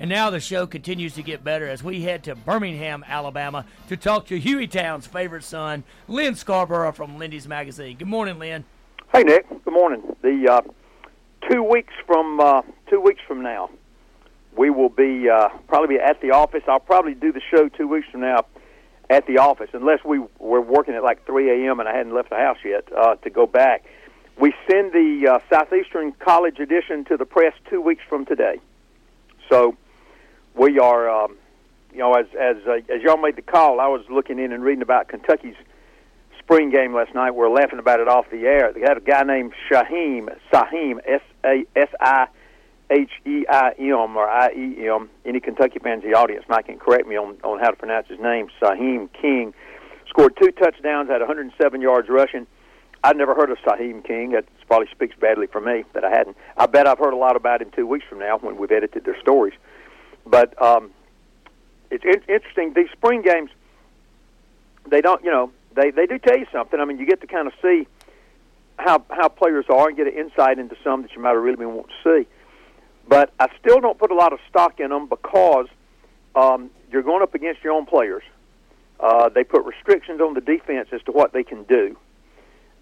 And now the show continues to get better as we head to Birmingham, Alabama to talk to Hueytown's favorite son, Lyn Scarbrough from Lindy's Magazine. Good morning, Lyn. Hey, Nick. Good morning. The uh, two weeks from uh, two weeks from now, we will be uh, probably be at the office. I'll probably do the show two weeks from now at the office, unless we were working at like 3 a.m. and I hadn't left the house yet uh, to go back. We send the uh, Southeastern College edition to the press two weeks from today. So we are, um, you know, as as uh, as y'all made the call, I was looking in and reading about Kentucky's spring game last night. We are laughing about it off the air. They had a guy named Shyheim, Shyheim, S A S I H E I M or I E M. Any Kentucky fans in the audience might can correct me on on how to pronounce his name. Shyheim King scored two touchdowns, had 107 yards rushing. I'd never heard of Shyheim King. That probably speaks badly for me that I hadn't. I bet I've heard a lot about him two weeks from now when we've edited their stories. But um, it's in- interesting. These spring games, they don't, you know, they they do tell you something. I mean, you get to kind of see how how players are and get an insight into some that you might have really been wanting to see. But I still don't put a lot of stock in them because um, you're going up against your own players. Uh, they put restrictions on the defense as to what they can do.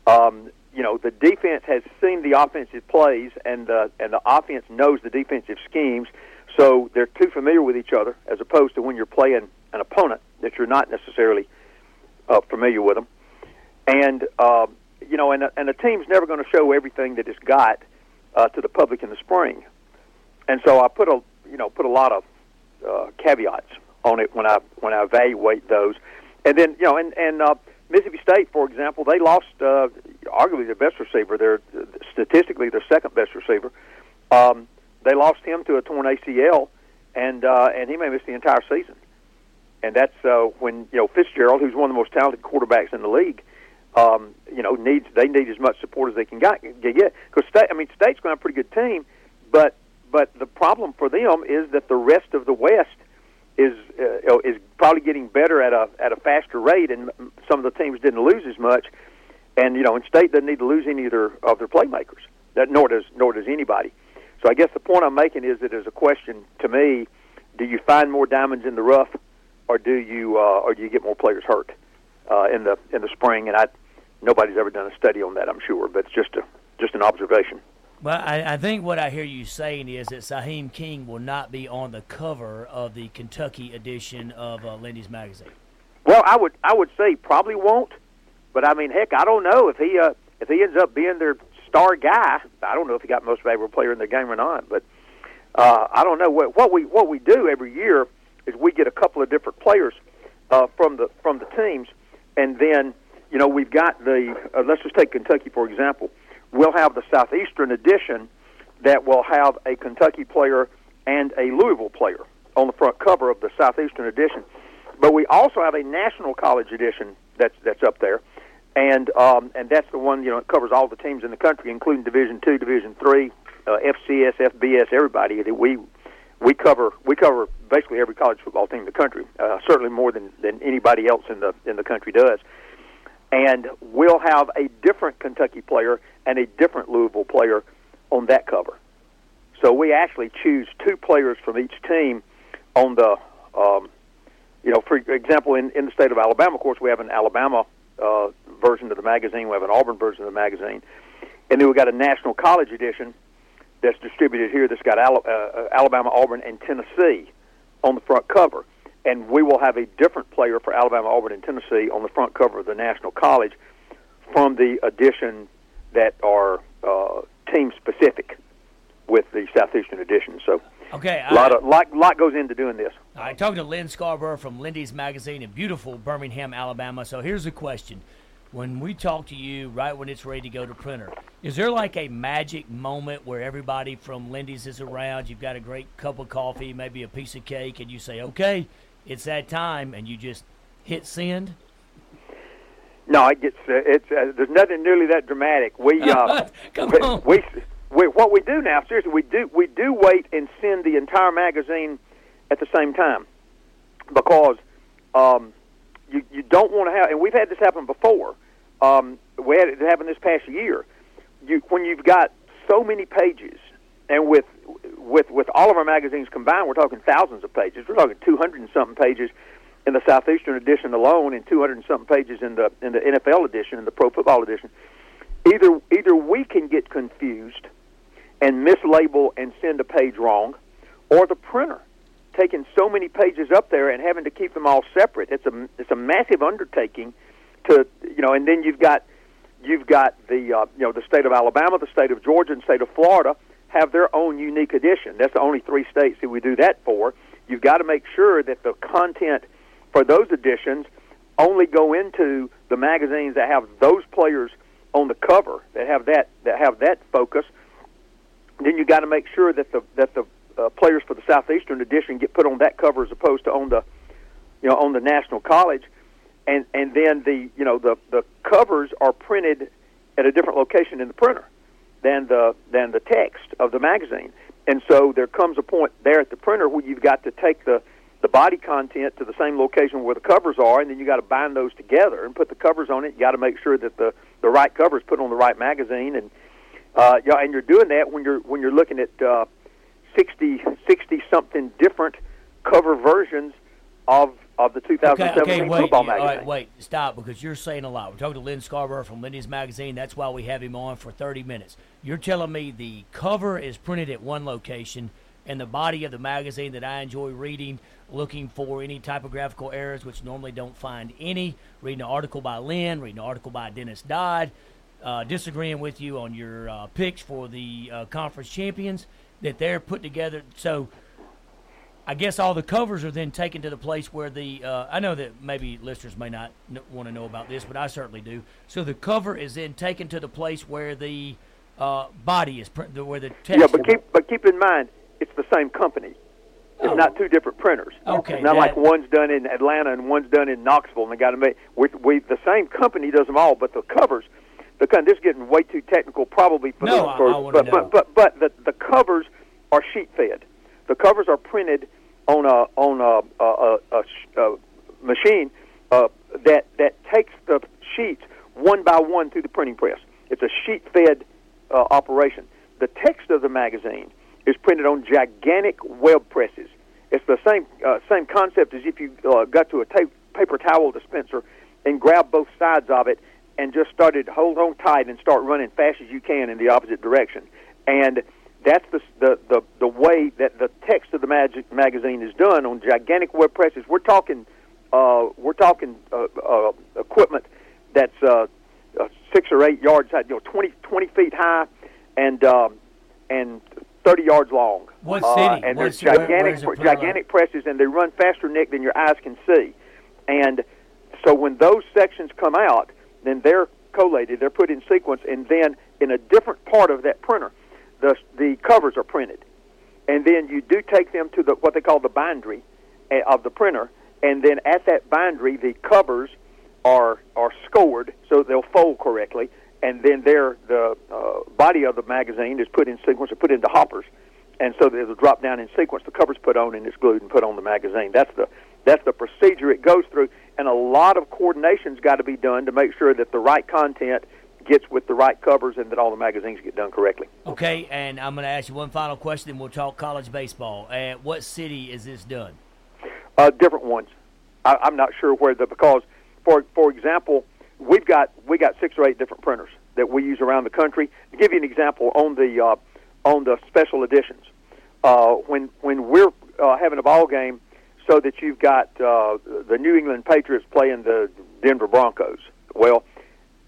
Um, you know, the defense has seen the offensive plays, and the and the offense knows the defensive schemes. So they're too familiar with each other, as opposed to when you're playing an opponent that you're not necessarily uh, familiar with them. And uh, you know, and and a team's never going to show everything that it's got uh, to the public in the spring. And so I put a you know put a lot of uh, caveats on it when I when I evaluate those. And then you know, and and uh, Mississippi State, for example, they lost uh, arguably their best receiver. They're statistically their second best receiver. Um, they lost him to a torn ACL, and uh, and he may miss the entire season. And that's uh, when you know Fitzgerald, who's one of the most talented quarterbacks in the league, um, you know needs they need as much support as they can get. Because state, I mean, state's going to have a pretty good team, but but the problem for them is that the rest of the West is uh, is probably getting better at a at a faster rate, and some of the teams didn't lose as much. And you know, and state doesn't need to lose any of their of their playmakers. That nor does nor does anybody. So I guess the point I'm making is that there's a question to me: Do you find more diamonds in the rough, or do you uh, or do you get more players hurt uh, in the in the spring? And I nobody's ever done a study on that, I'm sure, but it's just a just an observation. Well, I, I think what I hear you saying is that Shyheim King will not be on the cover of the Kentucky edition of uh, Lindy's magazine. Well, I would I would say probably won't, but I mean, heck, I don't know if he uh, if he ends up being their star guy. I don't know if he got most valuable player in the game or not, but uh, I don't know what what we what we do every year is we get a couple of different players uh, from the from the teams, and then you know we've got the uh, let's just take Kentucky for example. We'll have the southeastern edition that will have a Kentucky player and a Louisville player on the front cover of the southeastern edition. But we also have a national college edition that's that's up there and um, and that's the one you know it covers all the teams in the country, including Division Two, Division Three, uh, FCS, FBS, everybody. that We we cover we cover basically every college football team in the country, uh, certainly more than than anybody else in the in the country does. And we'll have a different Kentucky player and a different Louisville player on that cover. So we actually choose two players from each team on the, um, you know, for example, in, in the state of Alabama, of course, we have an Alabama uh, version of the magazine. We have an Auburn version of the magazine, and then we have got a national college edition that's distributed here. That's got Al- uh, Alabama, Auburn, and Tennessee on the front cover, and we will have a different player for Alabama, Auburn, and Tennessee on the front cover of the national college from the edition that are uh, team specific with the Southeastern edition. So. Okay, a lot of lot, lot goes into doing this. I talked to Lyn Scarbrough from Lindy's Magazine in beautiful Birmingham, Alabama. So here's a question: When we talk to you, right when it's ready to go to printer, is there like a magic moment where everybody from Lindy's is around? You've got a great cup of coffee, maybe a piece of cake, and you say, "Okay, it's that time," and you just hit send. No, it gets uh, it's uh, there's nothing nearly that dramatic. We uh, Come on. we we, what we do now, seriously, we do we do wait and send the entire magazine at the same time because um, you you don't want to have, and we've had this happen before. Um, we had it happen this past year. You when you've got so many pages and with with with all of our magazines combined, we're talking thousands of pages. We're talking 200 and something pages in the Southeastern edition alone, and 200 and something pages in the in the NFL edition and the Pro Football edition. Either either we can get confused and mislabel and send a page wrong, or the printer taking so many pages up there and having to keep them all separate. It's a it's a massive undertaking to you know, and then you've got you've got the uh, you know the state of Alabama, the state of Georgia, and state of Florida have their own unique edition. That's the only three states that we do that for. You've got to make sure that the content for those editions only go into the magazines that have those players on the cover that have that that have that focus. Then you got to make sure that the that the uh, players for the southeastern edition get put on that cover as opposed to on the you know on the national college, and and then the you know the the covers are printed at a different location in the printer than the than the text of the magazine. And so there comes a point there at the printer where you've got to take the the body content to the same location where the covers are, and then you got to bind those together and put the covers on it. You got to make sure that the the right covers put on the right magazine, and uh, yeah, and you're doing that when you're when you're looking at uh, 60 60 something different cover versions of of the 2017 okay, okay, wait, football magazine. All right, wait, stop because you're saying a lot. We're talking to Lyn Scarbrough from Lindy's Magazine. That's why we have him on for 30 minutes. You're telling me the cover is printed at one location and the body of the magazine that I enjoy reading, looking for any typographical errors, which normally don't find any, reading an article by Lyn, reading an article by Dennis Dodd, uh, disagreeing with you on your uh, picks for the uh, conference champions, that they're put together. So I guess all the covers are then taken to the place where the uh, I know that maybe listeners may not n- want to know about this, but I certainly do. So the cover is then taken to the place where the uh, body is pr- where the text. Yeah, but keep but keep in mind it's the same company. It's Oh. not two different printers. Okay, It's not that- like one's done in Atlanta and one's done in Knoxville, and they got to make. We, we the same company does them all, but the covers. The kind this is getting way too technical, probably for No, the, I- I but, know. but but but the the covers are sheet fed. The covers are printed on a on a, a, a, a, machine uh, that that takes the sheets one by one through the printing press. It's a sheet fed uh, operation. The text of the magazine is printed on gigantic web presses. It's the same uh, same concept as if you uh, got to a ta- paper towel dispenser and grabbed both sides of it and just started to hold on tight and start running fast as you can in the opposite direction. And that's the the the, the way that the text of the magic magazine is done on gigantic web presses. We're talking uh, we're talking uh, uh, equipment that's uh, uh, six or eight yards high, you know, 20, 20 feet high, and um, and thirty yards long. What Uh, city? and What's- there's where- gigantic put gigantic presses, and they run faster, Nick, than your eyes can see. And so when those sections come out, then they're collated, they're put in sequence, and then in a different part of that printer, the the covers are printed, and then you do take them to the what they call the bindery eh, of the printer, and then at that bindery, the covers are are scored so they'll fold correctly, and then there the uh, body of the magazine is put in sequence or put into hoppers, and so it'll drop down in sequence. The cover's put on and it's glued and put on the magazine. That's the that's the procedure it goes through, and a lot of coordination's got to be done to make sure that the right content gets with the right covers and that all the magazines get done correctly. Okay, and I'm going to ask you one final question, and we'll talk college baseball. At what city is this done? uh, different ones. I, I'm not sure where the because for for example, we've got we got six or eight different printers that we use around the country. To give you an example, on the uh, on the special editions, uh, when when we're uh, having a ball game, so that you've got uh, the New England Patriots playing the Denver Broncos. Well,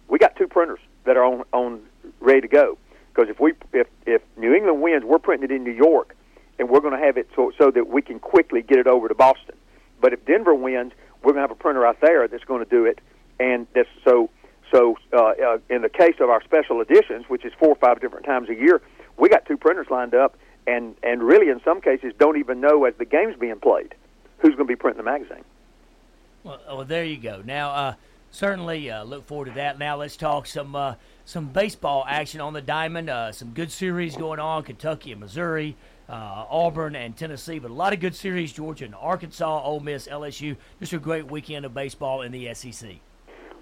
we got two printers that are on on ready to go because if we if if New England wins, we're printing it in New York, and we're going to have it so so that we can quickly get it over to Boston. But if Denver wins, we're going to have a printer out there that's going to do it, and that's so so. Uh, uh, in the case of our special editions, which is four or five different times a year, we got two printers lined up, and and really in some cases don't even know as the game's being played who's going to be printing the magazine. Well, well there you go. Now, uh, certainly uh, look forward to that. Now, let's talk some uh, some baseball action on the diamond. Uh, some good series going on: Kentucky and Missouri, uh, Auburn and Tennessee. But a lot of good series: Georgia and Arkansas, Ole Miss, LSU. Just a great weekend of baseball in the SEC.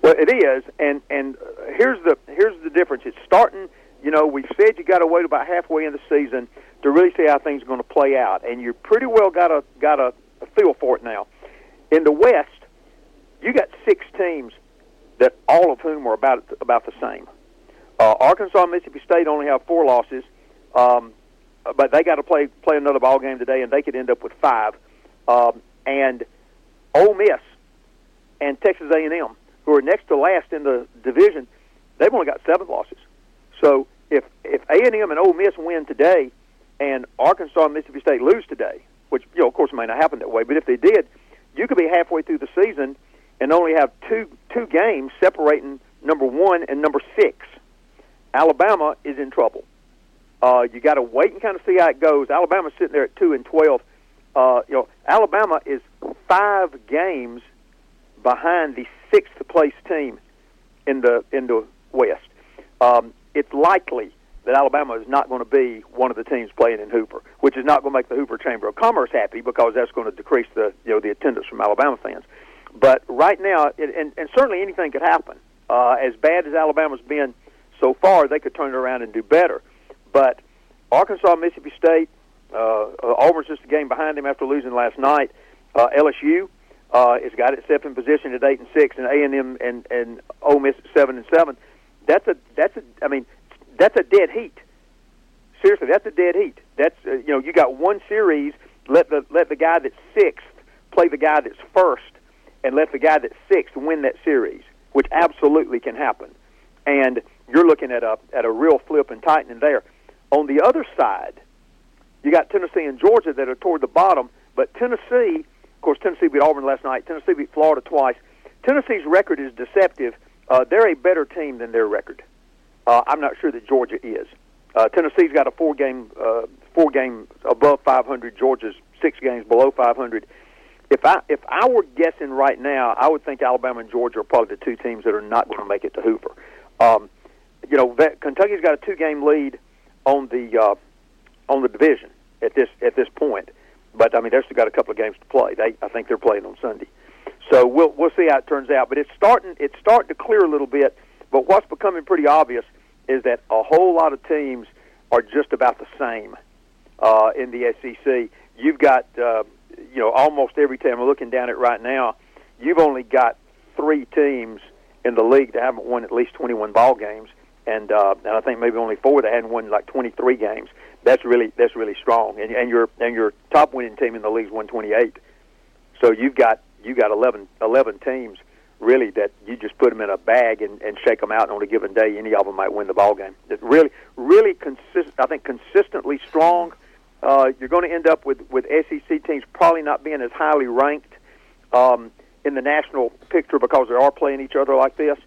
Well, it is, and and uh, here's the here's the difference. It's starting you know, we said you got to wait about halfway in the season to really see how things are going to play out, and you pretty well got a got a feel for it now. In the West, you got six teams that all of whom are about about the same. Uh, Arkansas and Mississippi State only have four losses, um, but they got to play play another ball game today, and they could end up with five. Um, and Ole Miss and Texas A&M, who are next to last in the division, they've only got seven losses. So if if A&M and Ole Miss win today, and Arkansas and Mississippi State lose today, which you know of course may not happen that way, but if they did, you could be halfway through the season and only have two two games separating number one and number six. Alabama is in trouble. Uh, you got to wait and kind of see how it goes. Alabama's sitting there at two and twelve. Uh, you know, Alabama is five games behind the sixth place team in the in the West. Um, it's likely that Alabama is not going to be one of the teams playing in Hoover, which is not going to make the Hoover Chamber of Commerce happy because that's going to decrease the you know the attendance from Alabama fans. But right now, it, and, and certainly anything could happen. Uh, as bad as Alabama's been so far, they could turn it around and do better. But Arkansas, Mississippi State, uh, uh, Auburn's just a game behind them after losing last night. Uh, LSU uh, has got itself in position at eight and six, and A and M and and Ole Miss at seven and seven. That's a that's a I mean that's a dead heat. Seriously, that's a dead heat. That's uh, you know you got one series. Let the let the guy that's sixth play the guy that's first, and let the guy that's sixth win that series, which absolutely can happen. And you're looking at a at a real flip and tightening there. On the other side, you got Tennessee and Georgia that are toward the bottom, but Tennessee, of course, Tennessee beat Auburn last night. Tennessee beat Florida twice. Tennessee's record is deceptive. Uh, they're a better team than their record. Uh, I'm not sure that Georgia is. Uh, Tennessee's got a four game uh, four game above 500. Georgia's six games below 500. If I if I were guessing right now, I would think Alabama and Georgia are probably the two teams that are not going to make it to Hoover. Um, you know, that, Kentucky's got a two game lead on the uh, on the division at this at this point. But I mean, they've still got a couple of games to play. They, I think they're playing on Sunday, so we'll we'll see how it turns out. But it's starting it's starting to clear a little bit. But what's becoming pretty obvious is that a whole lot of teams are just about the same uh, in the SEC. You've got uh, you know almost every team. Looking down at right now. You've only got three teams in the league that haven't won at least 21 ball games, and uh, and I think maybe only four that hadn't won like 23 games. That's really that's really strong. And, and your and your top winning team in the league is 128. So you've got you got 11 11 teams really that you just put them in a bag and, and shake them out on a given day. Any of them might win the ball game. It's really really consist. I think consistently strong. Uh, you're going to end up with with SEC teams probably not being as highly ranked um, in the national picture because they are playing each other like this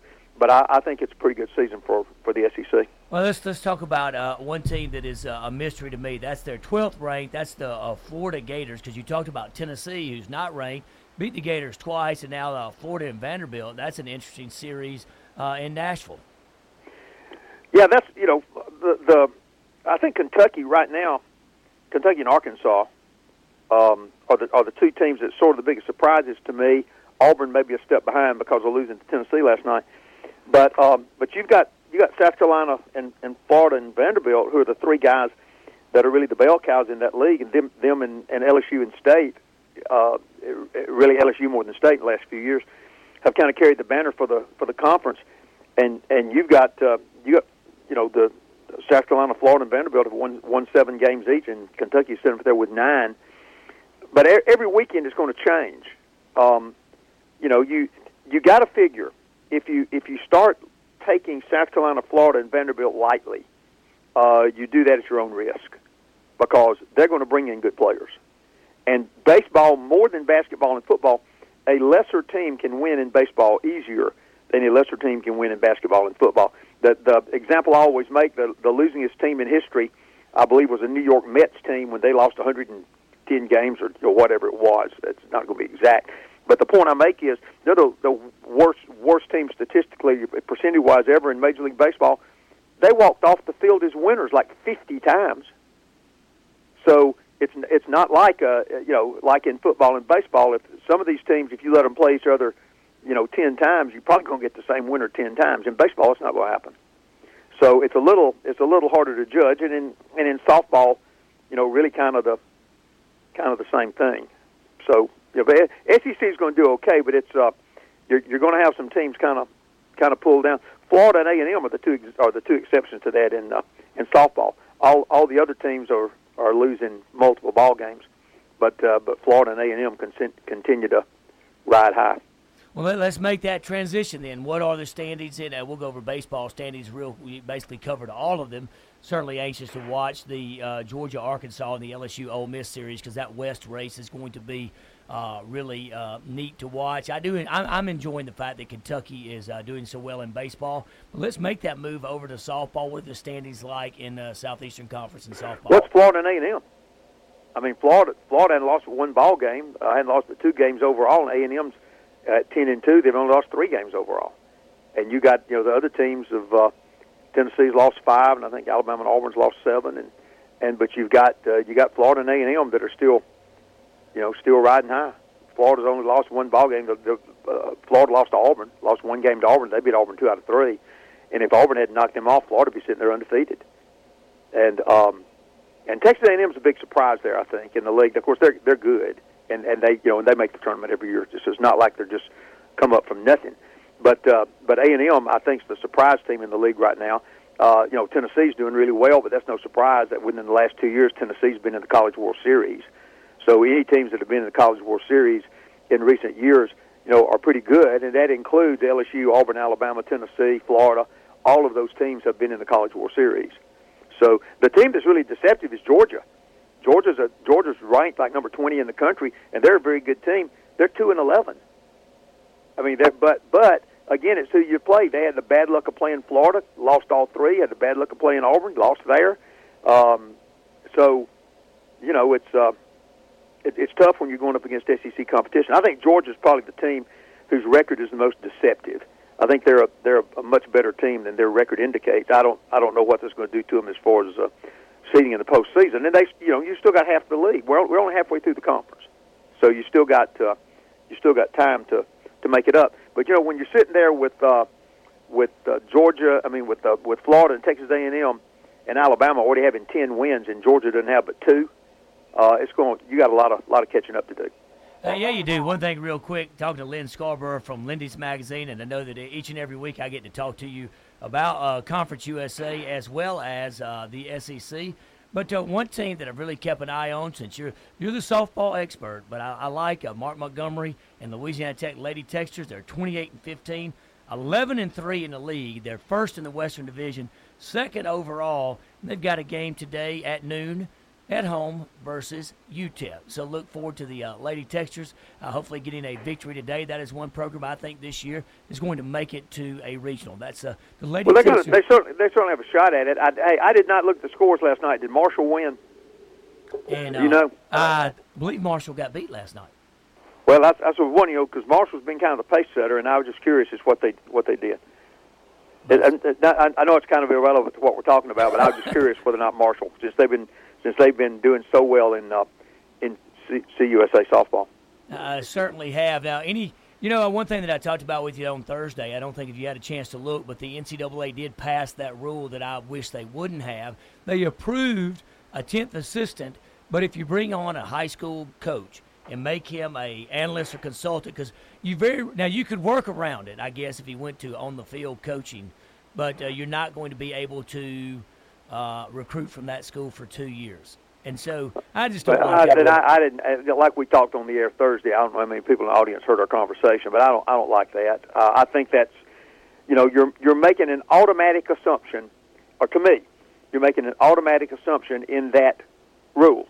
but I, I, think it's a pretty good season for, for the SEC. Well, let's let's talk about uh, one team that is uh, a mystery to me. That's their 12th ranked. That's the uh, Florida Gators. Because you talked about Tennessee, who's not ranked, beat the Gators twice, and now uh, Florida and Vanderbilt. That's an interesting series uh, in Nashville. Yeah, that's you know the the I think Kentucky right now, Kentucky and Arkansas um, are the are the two teams that sort of the biggest surprises to me. Auburn maybe a step behind because of losing to Tennessee last night. But um, but you've got you got South Carolina and, and Florida and Vanderbilt, who are the three guys that are really the bell cows in that league, and them them and, and LSU and State, uh, really LSU more than State in the last few years, have kind of carried the banner for the for the conference, and and you've got uh, you got you know the South Carolina, Florida, and Vanderbilt have won won seven games each, and Kentucky's sitting up there with nine. But every weekend is going to change. Um, you know, you you got to figure if you if you start taking South Carolina, Florida, and Vanderbilt lightly, uh, you do that at your own risk because they're going to bring in good players. And baseball, more than basketball and football, a lesser team can win in baseball easier than a lesser team can win in basketball and football. The the example I always make the the losingest team in history, I believe, was a New York Mets team when they lost 110 games or, or whatever it was. That's not going to be exact, but the point I make is they're the, the worst worst team statistically, percentage wise, ever in Major League Baseball. They walked off the field as winners like 50 times. So it's it's not like uh you know like in football and baseball. If some of these teams, if you let them play each other, you know, 10 times, you're probably going to get the same winner 10 times. In baseball, it's not going to happen. So it's a little it's a little harder to judge. And in and in softball, you know, really kind of the kind of the same thing. So you know, SEC is going to do okay, but it's uh, you're, you're going to have some teams kind of kind of pull down. Florida and A and M are the two are the two exceptions to that in uh, in softball. All all the other teams are are losing multiple ball games, but uh, but Florida and A and M continue to ride high. Well, let's make that transition then. What are the standings? And uh, we'll go over baseball standings. Real, we basically covered all of them. Certainly anxious to watch the uh, Georgia Arkansas and the LSU Ole Miss series because that West race is going to be uh, really uh, neat to watch. I do. I'm, enjoying the fact that Kentucky is uh, doing so well in baseball. But let's make that move over to softball. What the standings like in the Southeastern Conference in softball? What's Florida and A and M? I mean, Florida Florida hadn't lost one ball game. Uh, hadn't lost the two games overall. And A and M's at ten and two. They've only lost three games overall. And you got you know the other teams of uh, Tennessee's lost five, and I think Alabama and Auburn's lost seven. And and but you've got uh, you got Florida and A and M that are still you know, still riding high. Florida's only lost one ball game. The, the, uh, Florida lost to Auburn, lost one game to Auburn. They beat Auburn two out of three. And if Auburn had knocked them off, Florida would be sitting there undefeated. And um, and Texas A&M is a big surprise there, I think, in the league. Of course, they're they're good, and and they you know and they make the tournament every year. So it's not like they're just come up from nothing. But uh, but A&M, I think, is the surprise team in the league right now. Uh, you know, Tennessee's doing really well, but that's no surprise that within the last two years, Tennessee's been in the College World Series. So any teams that have been in the College World Series in recent years, you know, are pretty good, and that includes LSU, Auburn, Alabama, Tennessee, Florida. All of those teams have been in the College World Series. So the team that's really deceptive is Georgia. Georgia's a Georgia's ranked like number 20 in the country, and they're a very good team. They're two and 11. I mean, they're, but but again, it's who you play. They had the bad luck of playing Florida, lost all three. Had the bad luck of playing Auburn, lost there. Um, so, you know, it's uh, it, it's tough when you're going up against SEC competition. I think Georgia's probably the team whose record is the most deceptive. I think they're a they're a, much better team than their record indicates. I don't I don't know what that's going to do to them as far as uh, seeding in the postseason. And they you know you still got half the league. We're we're only halfway through the conference, so you still got uh, you still got time to to make it up. But you know when you're sitting there with uh, with uh, Georgia, I mean with uh, with Florida and Texas A&M and Alabama already having ten wins, and Georgia doesn't have but two it's going. You got a lot of lot of catching up to do. Uh, yeah, you do. One thing, real quick, talking to Lyn Scarbrough from Lindy's Magazine, and I know that each and every week I get to talk to you about uh, Conference USA as well as uh, the SEC. But uh, one team that I've really kept an eye on, since you're you're the softball expert, but I, I like uh, Mark Montgomery and Louisiana Tech Lady Techsters. They're 28 and 15, 11 and three in the league. They're first in the Western Division, second overall. They've got a game today at noon at home versus UTEP. So look forward to the uh, Lady Techsters uh, hopefully getting a victory today. That is one program I think this year is going to make it to a regional. That's uh, the Lady well. Gonna, they, certainly, they certainly have a shot at it. I, hey, I did not look at the scores last night. Did Marshall win? And, you know? I believe Marshall got beat last night. Well, that's, that's what one, of you know, because Marshall's been kind of the pace setter, and I was just curious as what they what they did. I know it's kind of irrelevant to what we're talking about, but I was just curious whether or not Marshall, since they've been since they've been doing so well in uh, in C- CUSA softball. I certainly have. Now, any you know one thing that I talked about with you on Thursday. I don't think if you had a chance to look, but the NCAA did pass that rule that I wish they wouldn't have. They approved a tenth assistant, but if you bring on a high school coach and make him a analyst or consultant, because you very now you could work around it, I guess, if he went to on the field coaching, but uh, you're not going to be able to uh, recruit from that school for two years. And so I just don't. I, said, I, I didn't uh, like we talked on the air Thursday. I don't know how many people in the audience heard our conversation, but I don't. I don't like that. Uh, I think that's, you know, you're you're making an automatic assumption, or to me, you're making an automatic assumption in that rule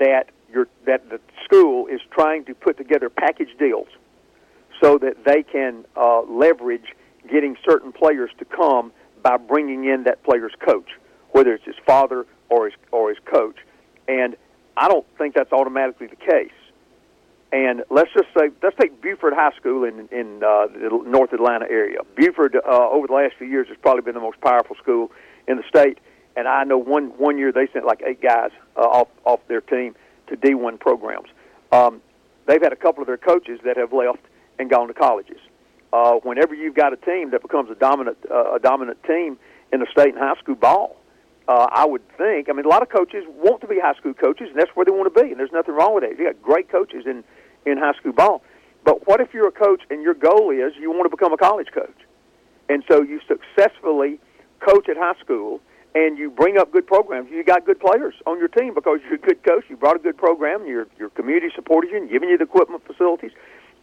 that you're that the school is trying to put together package deals so that they can uh, leverage getting certain players to come by bringing in that player's coach whether it's his father or his or his coach. And I don't think that's automatically the case. And let's just say, let's take Buford High School in in uh, the North Atlanta area. Buford, uh, over the last few years, has probably been the most powerful school in the state. And I know one one year they sent like eight guys uh, off off their team to D1 programs. Um, they've had a couple of their coaches that have left and gone to colleges. Uh, whenever you've got a team that becomes a dominant uh, a dominant team in the state and high school ball. Uh, I would think. I mean, a lot of coaches want to be high school coaches, and that's where they want to be, and there's nothing wrong with that. You got great coaches in in high school ball, but what if you're a coach and your goal is you want to become a college coach, and so you successfully coach at high school and you bring up good programs. You got good players on your team because you're a good coach. You brought a good program. Your your community supported you and giving you the equipment, facilities,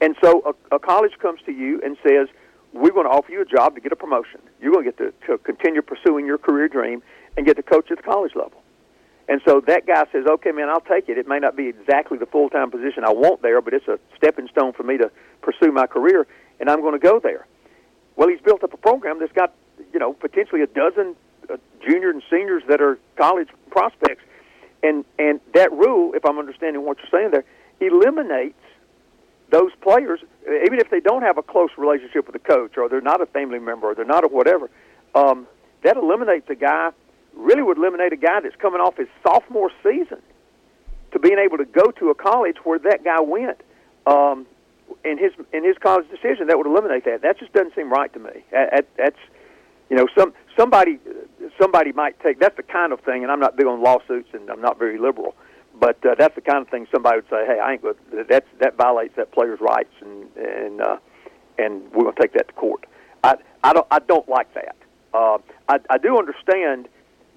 and so a, a college comes to you and says, "We're going to offer you a job to get a promotion. You're going to get to, to continue pursuing your career dream and get to coach at the college level." And so that guy says, "Okay, man, I'll take it. It may not be exactly the full time position I want there, but it's a stepping stone for me to pursue my career, and I'm going to go there." Well, he's built up a program that's got you know potentially a dozen uh, junior and seniors that are college prospects, and and that rule, if I'm understanding what you're saying there, eliminates those players, even if they don't have a close relationship with the coach, or they're not a family member, or they're not a whatever. Um, that eliminates a guy. Really, would eliminate a guy that's coming off his sophomore season to being able to go to a college where that guy went. Um, in his in his college decision, that would eliminate that. That just doesn't seem right to me. That, that's you know some somebody somebody might take that's the kind of thing and I'm not big on lawsuits and I'm not very liberal but uh, that's the kind of thing somebody would say hey I ain't going that's that violates that player's rights and and uh, and we're going to take that to court I I don't I don't like that uh, I I do understand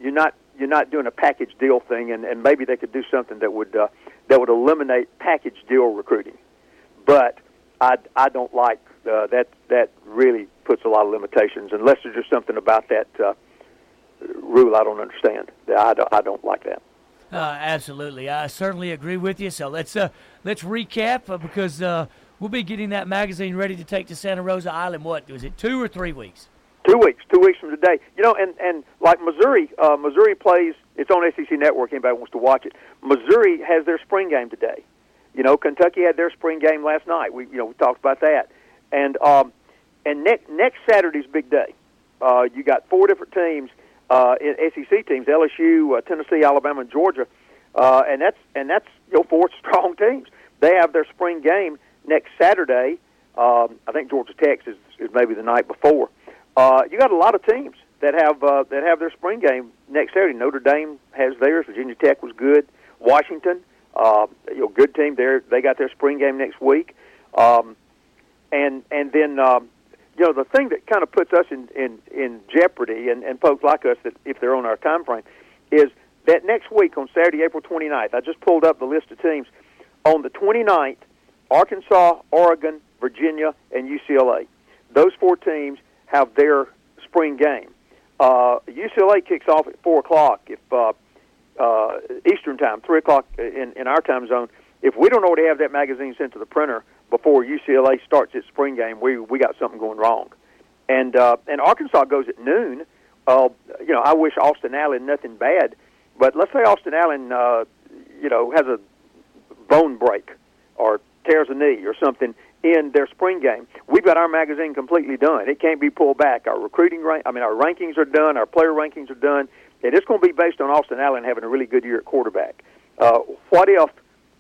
you're not you're not doing a package deal thing and and maybe they could do something that would uh, that would eliminate package deal recruiting but I I don't like uh, that that really puts a lot of limitations unless there's just something about that uh, rule I don't understand. I don't, I don't like that. Uh, absolutely, I certainly agree with you. So let's uh, let's recap uh, because uh, we'll be getting that magazine ready to take to Santa Rosa Island. What was it, two or three weeks? Two weeks, two weeks from today. You know, and and like Missouri, uh, Missouri plays. It's on SEC Network. Anybody wants to watch it? Missouri has their spring game today. You know, Kentucky had their spring game last night. We you know we talked about that, and um, and next next Saturday's big day. Uh, you got four different teams, uh, in SEC teams: LSU, uh, Tennessee, Alabama, and Georgia, uh, and that's and that's you know four strong teams. They have their spring game next Saturday. Um, I think Georgia Tech is, is maybe the night before. Uh, you got a lot of teams that have uh, that have their spring game next Saturday. Notre Dame has theirs. Virginia Tech was good. Washington, uh, you know, good team there. They got their spring game next week. Um, and and then um, you know the thing that kind of puts us in in, in jeopardy and, and folks like us that if they're on our time frame is that next week on Saturday, April 29th, I just pulled up the list of teams. On the 29th, Arkansas, Oregon, Virginia, and UCLA. Those four teams have their spring game. Uh, UCLA kicks off at 4 o'clock if uh, uh, Eastern time, 3 o'clock in, in our time zone. If we don't already have that magazine sent to the printer, before UCLA starts its spring game, we we got something going wrong. And uh, and Arkansas goes at noon. Uh, you know, I wish Austin Allen nothing bad, but let's say Austin Allen, uh, you know, has a bone break or tears a knee or something in their spring game. We've got our magazine completely done. It can't be pulled back. Our recruiting rank, I mean, our rankings are done. Our player rankings are done, and it's going to be based on Austin Allen having a really good year at quarterback. Uh, what if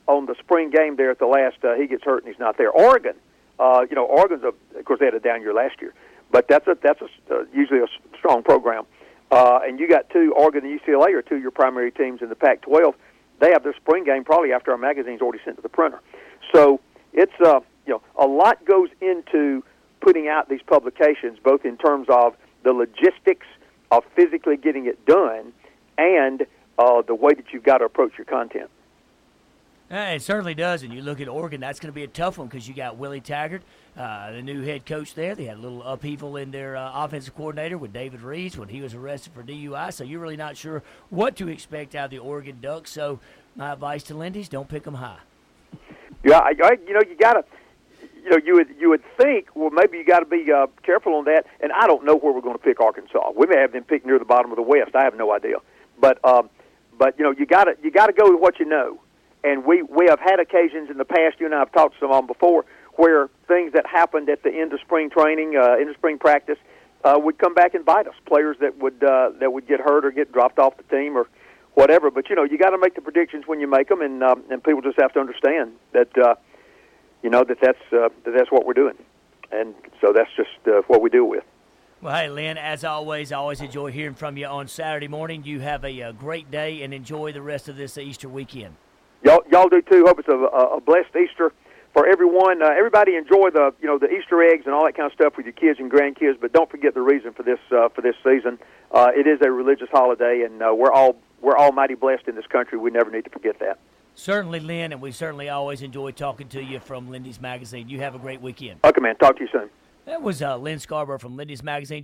on the spring game there at the last, uh, he gets hurt and he's not there. Oregon, uh, you know, Oregon's a, of course they had a down year last year, but that's a that's a, uh, usually a strong program. Uh, and you got two Oregon and UCLA are two of your primary teams in the Pac-12. They have their spring game probably after our magazine's already sent to the printer. So it's uh, you know a lot goes into putting out these publications, both in terms of the logistics of physically getting it done and uh, the way that you've got to approach your content. Uh, it certainly does. And you look at Oregon, that's going to be a tough one because you got Willie Taggart, uh, the new head coach there. They had a little upheaval in their uh, offensive coordinator with David Reaves when he was arrested for DUI. So you're really not sure what to expect out of the Oregon Ducks. So my advice to Lindy's: don't pick them high. Yeah, I, I, you know, you got to. You know, you would you would think, well, maybe you got to be uh, careful on that. And I don't know where we're going to pick Arkansas. We may have them picked near the bottom of the West. I have no idea. But um, but you know, you got to you got to go with what you know and we we have had occasions in the past. You and I have talked some on before where things that happened at the end of spring training, uh, end of spring practice, uh, would come back and bite us. Players that would uh, that would get hurt or get dropped off the team or whatever. But you know, you got to make the predictions when you make them, and um, and people just have to understand that uh, you know that that's uh, that that's what we're doing, and so that's just uh, what we deal with. Well, hey, Lyn, as always, I always enjoy hearing from you on Saturday morning. You have a, a great day and enjoy the rest of this Easter weekend. Y'all, y'all do too. Hope it's a, a blessed Easter for everyone. Uh, everybody enjoy the you know the Easter eggs and all that kind of stuff with your kids and grandkids. But don't forget the reason for this uh, for this season. Uh, it is a religious holiday, and uh, we're all we're all mighty blessed in this country. We never need to forget that. Certainly, Lyn, and we certainly always enjoy talking to you from Lindy's Magazine. You have a great weekend. Okay, man. Talk to you soon. That was uh, Lyn Scarbrough from Lindy's Magazine.